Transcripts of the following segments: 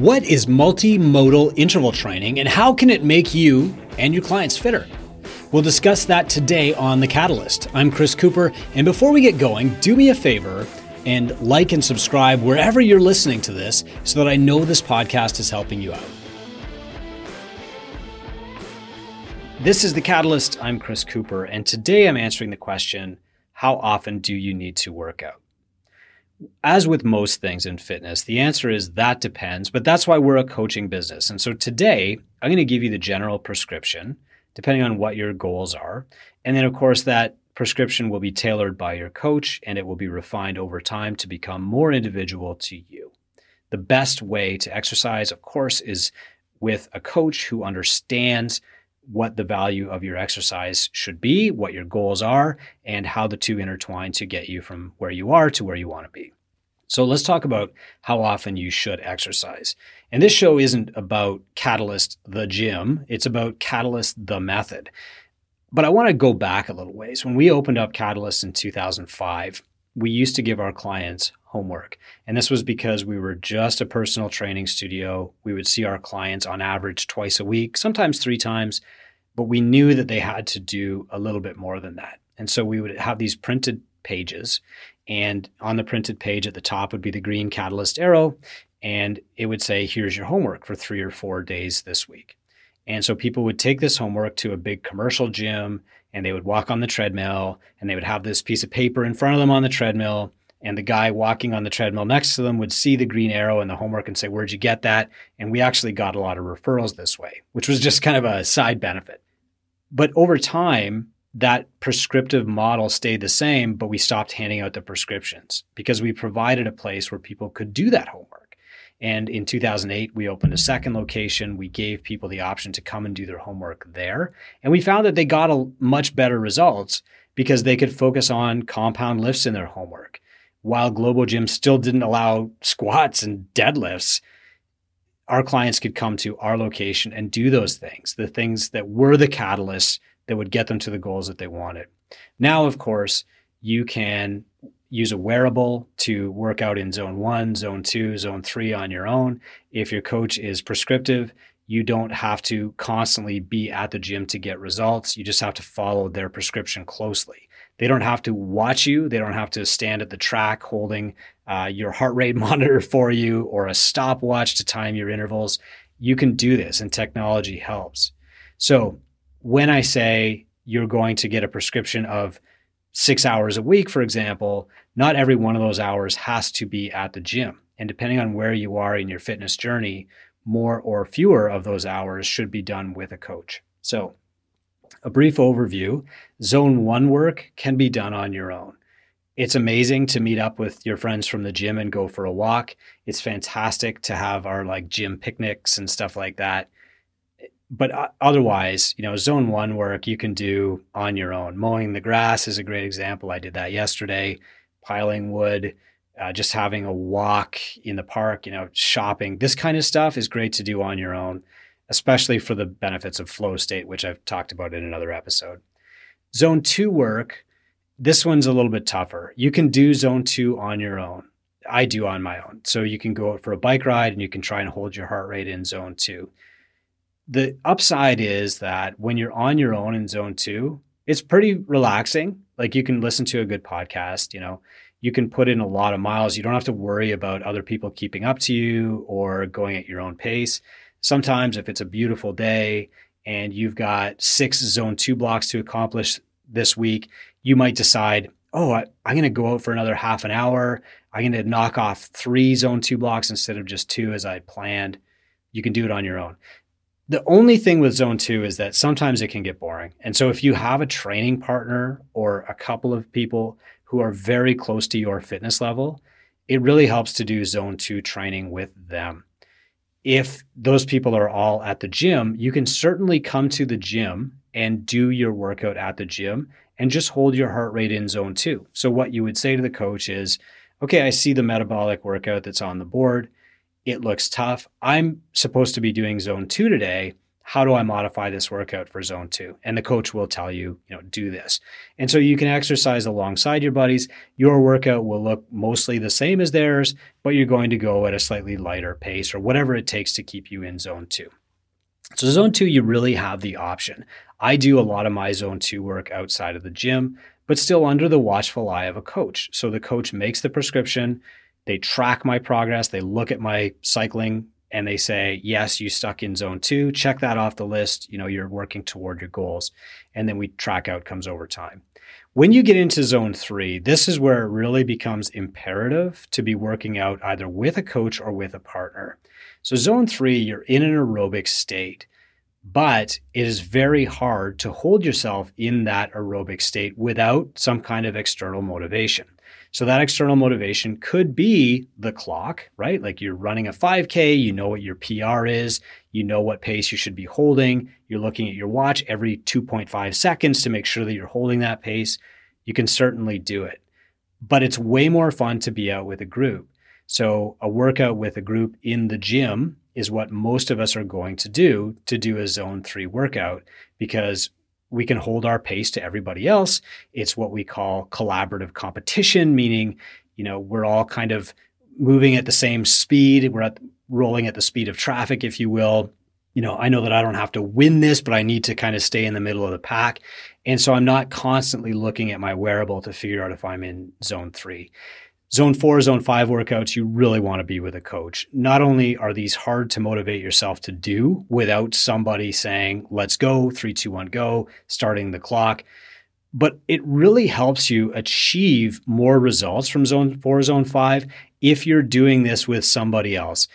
What is multimodal interval training and how can it make you and your clients fitter? We'll discuss that today on The Catalyst. I'm Chris Cooper, and before we get going, do me a favor and like and subscribe wherever you're listening to this so that I know this podcast is helping you out. This is The Catalyst. I'm Chris Cooper, and today I'm answering the question how often do you need to work out? As with most things in fitness, the answer is that depends, but that's why we're a coaching business. And so today, I'm going to give you the general prescription, depending on what your goals are. And then, of course, that prescription will be tailored by your coach and it will be refined over time to become more individual to you. The best way to exercise, of course, is with a coach who understands what the value of your exercise should be, what your goals are, and how the two intertwine to get you from where you are to where you want to be. So let's talk about how often you should exercise. And this show isn't about Catalyst the gym, it's about Catalyst the method. But I want to go back a little ways. When we opened up Catalyst in 2005, we used to give our clients homework. And this was because we were just a personal training studio. We would see our clients on average twice a week, sometimes three times, but we knew that they had to do a little bit more than that. And so we would have these printed pages, and on the printed page at the top would be the green catalyst arrow, and it would say, Here's your homework for three or four days this week. And so people would take this homework to a big commercial gym and they would walk on the treadmill and they would have this piece of paper in front of them on the treadmill and the guy walking on the treadmill next to them would see the green arrow and the homework and say, Where'd you get that? And we actually got a lot of referrals this way, which was just kind of a side benefit. But over time, that prescriptive model stayed the same, but we stopped handing out the prescriptions because we provided a place where people could do that homework. And in 2008, we opened a second location. We gave people the option to come and do their homework there. And we found that they got a much better results because they could focus on compound lifts in their homework while Globo Gym still didn't allow squats and deadlifts, our clients could come to our location and do those things, the things that were the catalysts that would get them to the goals that they wanted. Now, of course, you can use a wearable to work out in zone one, zone two, zone three on your own. If your coach is prescriptive, you don't have to constantly be at the gym to get results. You just have to follow their prescription closely. They don't have to watch you. They don't have to stand at the track holding uh, your heart rate monitor for you or a stopwatch to time your intervals. You can do this, and technology helps. So, when I say you're going to get a prescription of six hours a week, for example, not every one of those hours has to be at the gym. And depending on where you are in your fitness journey, more or fewer of those hours should be done with a coach. So, a brief overview zone one work can be done on your own. It's amazing to meet up with your friends from the gym and go for a walk. It's fantastic to have our like gym picnics and stuff like that. But otherwise, you know, zone one work you can do on your own. Mowing the grass is a great example. I did that yesterday. Piling wood, uh, just having a walk in the park, you know, shopping, this kind of stuff is great to do on your own especially for the benefits of flow state, which I've talked about in another episode. Zone two work, this one's a little bit tougher. You can do zone two on your own. I do on my own. So you can go out for a bike ride and you can try and hold your heart rate in zone two. The upside is that when you're on your own in zone two, it's pretty relaxing. Like you can listen to a good podcast, you know, you can put in a lot of miles. You don't have to worry about other people keeping up to you or going at your own pace. Sometimes, if it's a beautiful day and you've got six zone two blocks to accomplish this week, you might decide, oh, I, am going to go out for another half an hour. I'm going to knock off three zone two blocks instead of just two as I planned. You can do it on your own. The only thing with zone two is that sometimes it can get boring. And so if you have a training partner or a couple of people who are very close to your fitness level, it really helps to do zone two training with them if those people are all at the gym, you can certainly come to the gym and do your workout at the gym and just hold your heart rate in zone two. So, what you would say to the coach is, okay, I see the metabolic workout that's on the board. It looks tough. I'm supposed to be doing zone two today. How do I modify this workout for zone two? And the coach will tell you, you know, do this. And so you can exercise alongside your buddies. Your workout will look mostly the same as theirs, but you're going to go at a slightly lighter pace or whatever it takes to keep you in zone two. So, zone two, you really have the option. I do a lot of my zone two work outside of the gym, but still under the watchful eye of a coach. So, the coach makes the prescription, they track my progress, they look at my cycling and they say, yes, you stuck in zone two, check that off the list. You know, you're working toward your goals. And then we track outcomes over time. When you get into zone three, this is where it really becomes imperative to be working out either with a coach or with a partner. So, zone three, you're in an aerobic state, but it is very hard to hold yourself in that aerobic state without some kind of external motivation. So that external motivation could be the clock, right? Like you're running a 5K, you know what your PR is, you know what pace you should be holding. You're looking at your watch every 2.5 seconds to make sure that you're holding that pace. You can certainly do it. But it's way more fun to be out with a group. So a workout with a group in the gym is what most of us are going to do to do a zone three workout because we can hold our pace to everybody else. It's what we call collaborative competition, meaning, you know, we're all kind of moving at the same speed. We're at, rolling at the speed of traffic, if you will. You know, I know that I don't have to win this, but I need to kind of stay in the middle of the pack. And so I'm not constantly looking at my wearable to figure out if I'm in zone three. Zone four, zone five workouts, you really want to be with a coach. Not only are these hard to motivate yourself to do without somebody saying, let's go, three, two, one, go, starting the clock, but it really helps you achieve more results from zone four, zone five if you're doing this with somebody else.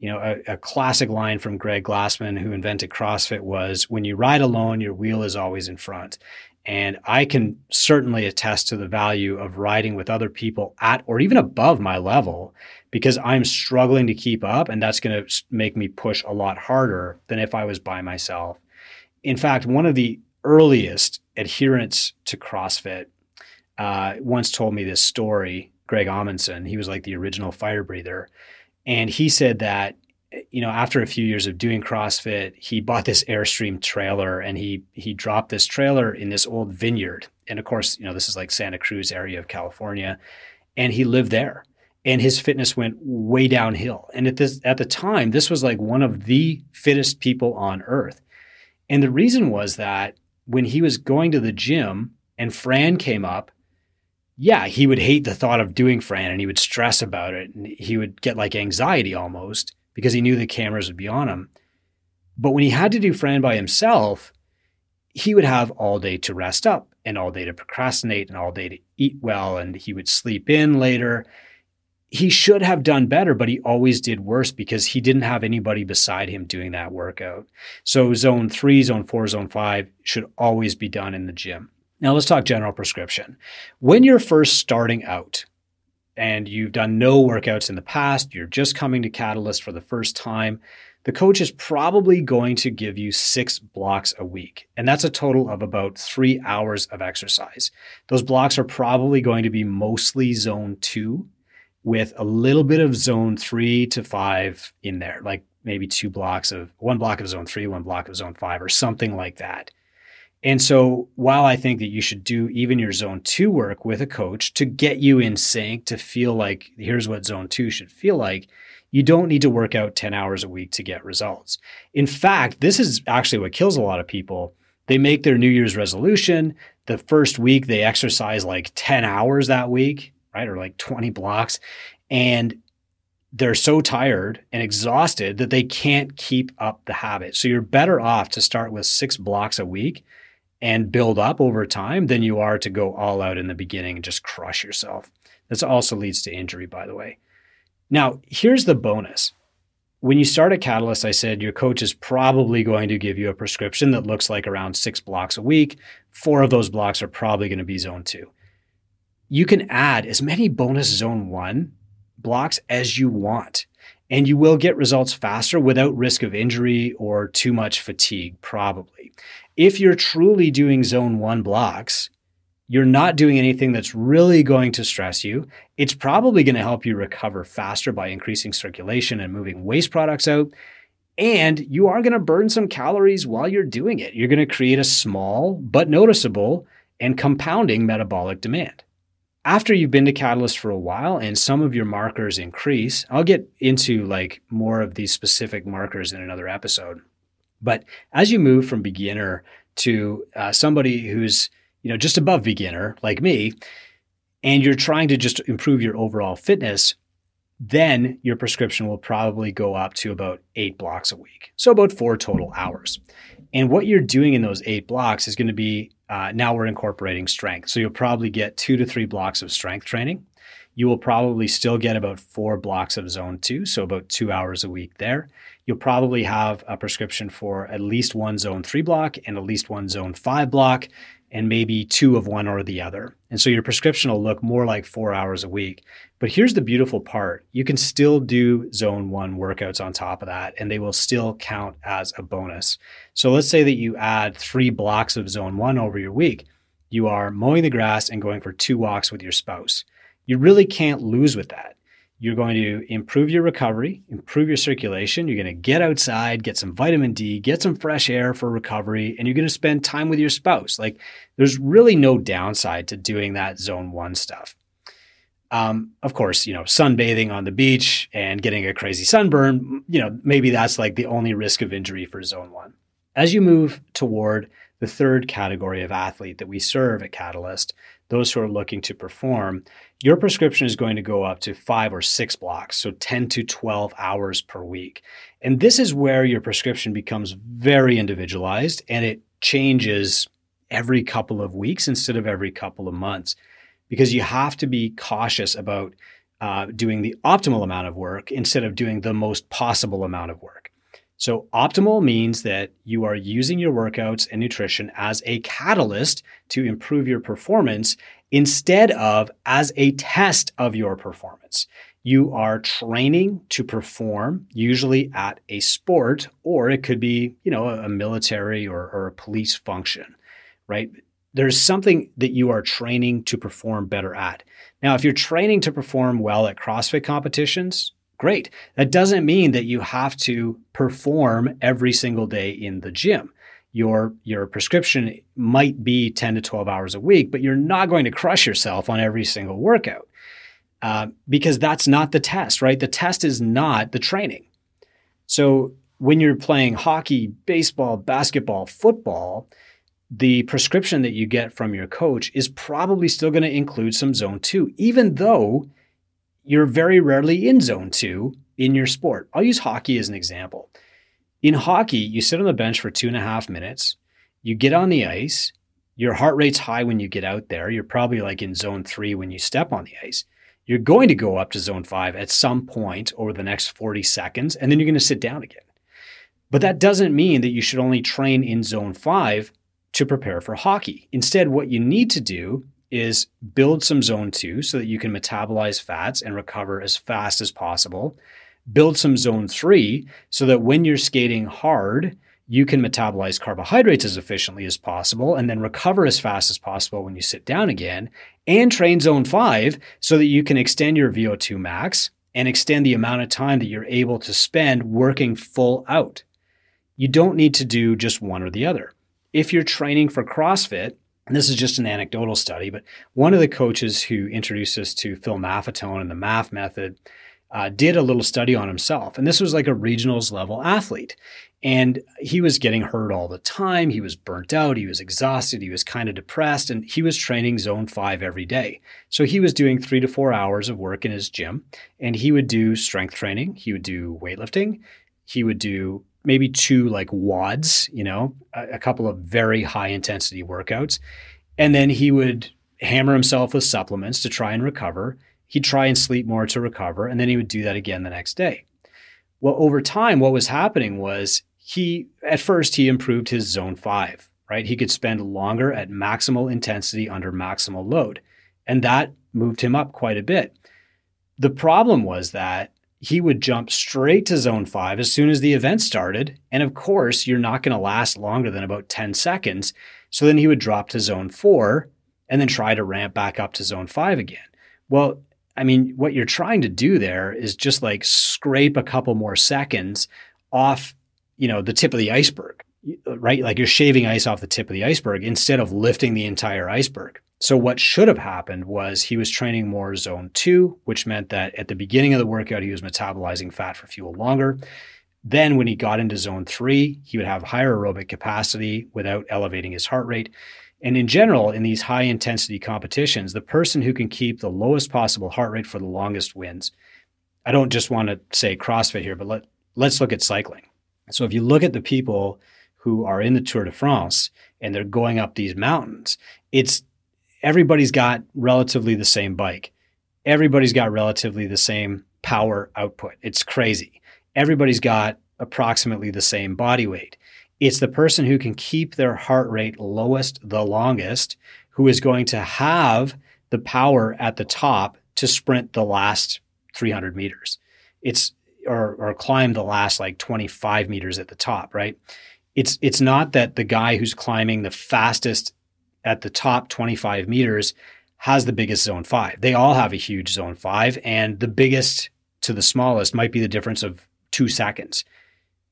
You know, a, a classic line from Greg Glassman, who invented CrossFit, was when you ride alone, your wheel is always in front. And I can certainly attest to the value of riding with other people at or even above my level because I'm struggling to keep up. And that's going to make me push a lot harder than if I was by myself. In fact, one of the earliest adherents to CrossFit uh, once told me this story. Greg Amundson, he was like the original fire breather. And he said that you know, after a few years of doing CrossFit, he bought this Airstream trailer and he he dropped this trailer in this old vineyard. And of course, you know, this is like Santa Cruz area of California, and he lived there. And his fitness went way downhill. And at this at the time, this was like one of the fittest people on earth. And the reason was that when he was going to the gym and Fran came up, yeah, he would hate the thought of doing Fran and he would stress about it and he would get like anxiety almost because he knew the cameras would be on him. But when he had to do Fran by himself, he would have all day to rest up and all day to procrastinate and all day to eat well and he would sleep in later. He should have done better, but he always did worse because he didn't have anybody beside him doing that workout. So, zone three, zone four, zone five should always be done in the gym. Now, let's talk general prescription. When you're first starting out, and you've done no workouts in the past, you're just coming to Catalyst for the first time, the coach is probably going to give you six blocks a week. And that's a total of about three hours of exercise. Those blocks are probably going to be mostly zone two with a little bit of zone three to five in there, like maybe two blocks of one block of zone three, one block of zone five, or something like that. And so while I think that you should do even your zone two work with a coach to get you in sync, to feel like here's what zone two should feel like, you don't need to work out 10 hours a week to get results. In fact, this is actually what kills a lot of people. They make their New Year's resolution. The first week, they exercise like 10 hours that week, right? Or like 20 blocks. And they're so tired and exhausted that they can't keep up the habit. So you're better off to start with six blocks a week and build up over time than you are to go all out in the beginning and just crush yourself. This also leads to injury, by the way. Now, here's the bonus. When you start a Catalyst, I said your coach is probably going to give you a prescription that looks like around six blocks a week. Four of those blocks are probably going to be zone two. You can add as many bonus zone one blocks as you want, and you will get results faster without risk of injury or too much fatigue, probably if you're truly doing zone one blocks, you're not doing anything that's really going to stress you. It's probably going to help you recover faster by increasing circulation and moving waste products out. And you are going to burn some calories while you're doing it. You're going to create a small but noticeable and compounding metabolic demand. After you've been to Catalyst for a while and some of your markers increase, I'll get into like more of these specific markers in another episode. But as you move from beginner to uh, somebody who's you know just above beginner like me, and you're trying to just improve your overall fitness, then your prescription will probably go up to about eight blocks a week. So about four total hours. And what you're doing in those eight blocks is going to be uh, now we're incorporating strength. So you'll probably get two to three blocks of strength training. You will probably still get about four blocks of zone two, so about two hours a week there. You'll probably have a prescription for at least one zone three block and at least one zone five block and maybe two of one or the other. And so your prescription will look more like four hours a week. But here's the beautiful part you can still do zone one workouts on top of that, and they will still count as a bonus. So let's say that you add three blocks of zone one over your week. You are mowing the grass and going for two walks with your spouse. You really can't lose with that. You're going to improve your recovery, improve your circulation. You're going to get outside, get some vitamin D, get some fresh air for recovery, and you're going to spend time with your spouse. Like, there's really no downside to doing that zone one stuff. Um, of course, you know, sunbathing on the beach and getting a crazy sunburn, you know, maybe that's like the only risk of injury for zone one. As you move toward the third category of athlete that we serve at Catalyst, those who are looking to perform, your prescription is going to go up to five or six blocks, so 10 to 12 hours per week. And this is where your prescription becomes very individualized and it changes every couple of weeks instead of every couple of months because you have to be cautious about uh, doing the optimal amount of work instead of doing the most possible amount of work. So, optimal means that you are using your workouts and nutrition as a catalyst to improve your performance instead of as a test of your performance. You are training to perform, usually at a sport, or it could be, you know, a military or, or a police function, right? There's something that you are training to perform better at. Now, if you're training to perform well at CrossFit competitions, Great. That doesn't mean that you have to perform every single day in the gym. Your, your prescription might be 10 to 12 hours a week, but you're not going to crush yourself on every single workout uh, because that's not the test, right? The test is not the training. So when you're playing hockey, baseball, basketball, football, the prescription that you get from your coach is probably still going to include some zone two, even though you're very rarely in zone two in your sport. I'll use hockey as an example. In hockey, you sit on the bench for two and a half minutes, you get on the ice, your heart rate's high when you get out there. You're probably like in zone three when you step on the ice. You're going to go up to zone five at some point over the next 40 seconds, and then you're going to sit down again. But that doesn't mean that you should only train in zone five to prepare for hockey. Instead, what you need to do is build some zone two so that you can metabolize fats and recover as fast as possible. Build some zone three so that when you're skating hard, you can metabolize carbohydrates as efficiently as possible and then recover as fast as possible when you sit down again. And train zone five so that you can extend your VO2 max and extend the amount of time that you're able to spend working full out. You don't need to do just one or the other. If you're training for CrossFit, and this is just an anecdotal study, but one of the coaches who introduced us to Phil Maffetone and the MAF method uh, did a little study on himself. And this was like a regionals level athlete. And he was getting hurt all the time. He was burnt out. He was exhausted. He was kind of depressed. And he was training zone five every day. So he was doing three to four hours of work in his gym. And he would do strength training. He would do weightlifting. He would do maybe two like wads, you know, a, a couple of very high intensity workouts. And then he would hammer himself with supplements to try and recover. He'd try and sleep more to recover. And then he would do that again the next day. Well, over time, what was happening was he, at first, he improved his zone five, right? He could spend longer at maximal intensity under maximal load. And that moved him up quite a bit. The problem was that he would jump straight to zone five as soon as the event started. And of course, you're not going to last longer than about 10 seconds. So then he would drop to zone four and then try to ramp back up to zone five again. Well, I mean, what you're trying to do there is just like scrape a couple more seconds off you know, the tip of the iceberg, uh, right? Like you're shaving ice off the tip of the iceberg instead of lifting the entire iceberg. So what should have happened was he was training more zone two, which meant that at the beginning of the workout, he was metabolizing fat for fuel longer. Then when he got into zone three, he would have higher aerobic capacity without elevating his heart rate. And in general, in these high intensity competitions, the person who can keep the lowest possible heart rate for the longest wins. I don't just want to say CrossFit here, but let, let's look at cycling. So if you look at the people who are in the Tour de France and they're going up these mountains, it's everybody's got relatively the same bike. Everybody's got relatively the same power output. It's crazy. Everybody's got approximately the same body weight. It's the person who can keep their heart rate lowest the longest who is going to have the power at the top to sprint the last 300 meters. It's or, or climb the last like 25 meters at the top, right? It's it's not that the guy who's climbing the fastest at the top 25 meters has the biggest zone five. They all have a huge zone five, and the biggest to the smallest might be the difference of two seconds.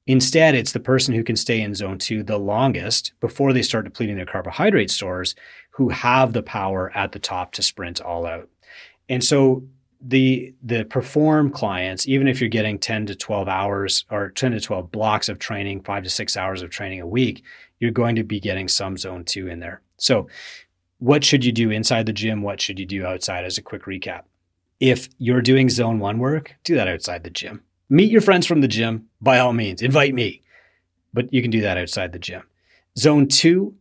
Instead, it's the person who can stay in zone two the longest before they start depleting their carbohydrate stores who have the power at the top to sprint all out. And so the the perform clients, even if you're getting 10 to 12 hours or 10 to 12 blocks of training, five to six hours of training a week, you're going to be getting some zone two in there. So what should you do inside the gym? What should you do outside as a quick recap? If you're doing zone one work, do that outside the gym. Meet your friends from the gym, by all means, invite me. But you can do that outside the gym. Zone two,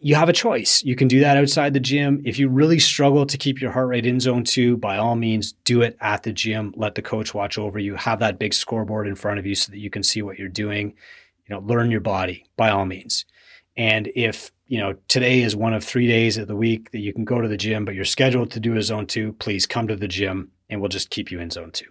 you have a choice. You can do that outside the gym. If you really struggle to keep your heart rate in zone two, by all means, do it at the gym. Let the coach watch over you. Have that big scoreboard in front of you so that you can see what you're doing. You know, learn your body by all means. And if, you know, today is one of three days of the week that you can go to the gym, but you're scheduled to do a zone two, please come to the gym and we'll just keep you in zone two.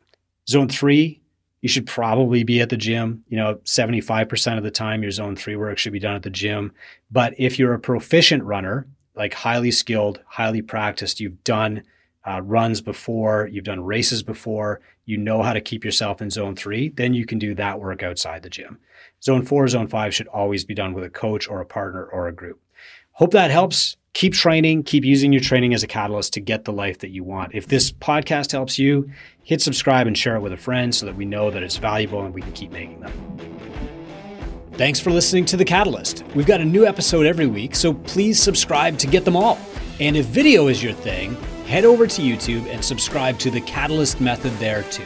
Zone three, you should probably be at the gym. You know, 75% of the time, your zone three work should be done at the gym. But if you're a proficient runner, like highly skilled, highly practiced, you've done uh, runs before, you've done races before, you know how to keep yourself in zone three, then you can do that work outside the gym. Zone four, zone five should always be done with a coach or a partner or a group. Hope that helps keep training, keep using your training as a catalyst to get the life that you want. If this podcast helps you, hit subscribe and share it with a friend so that we know that it's valuable and we can keep making them. Thanks for listening to The Catalyst. We've got a new episode every week, so please subscribe to get them all. And if video is your thing, head over to YouTube and subscribe to The Catalyst Method there too.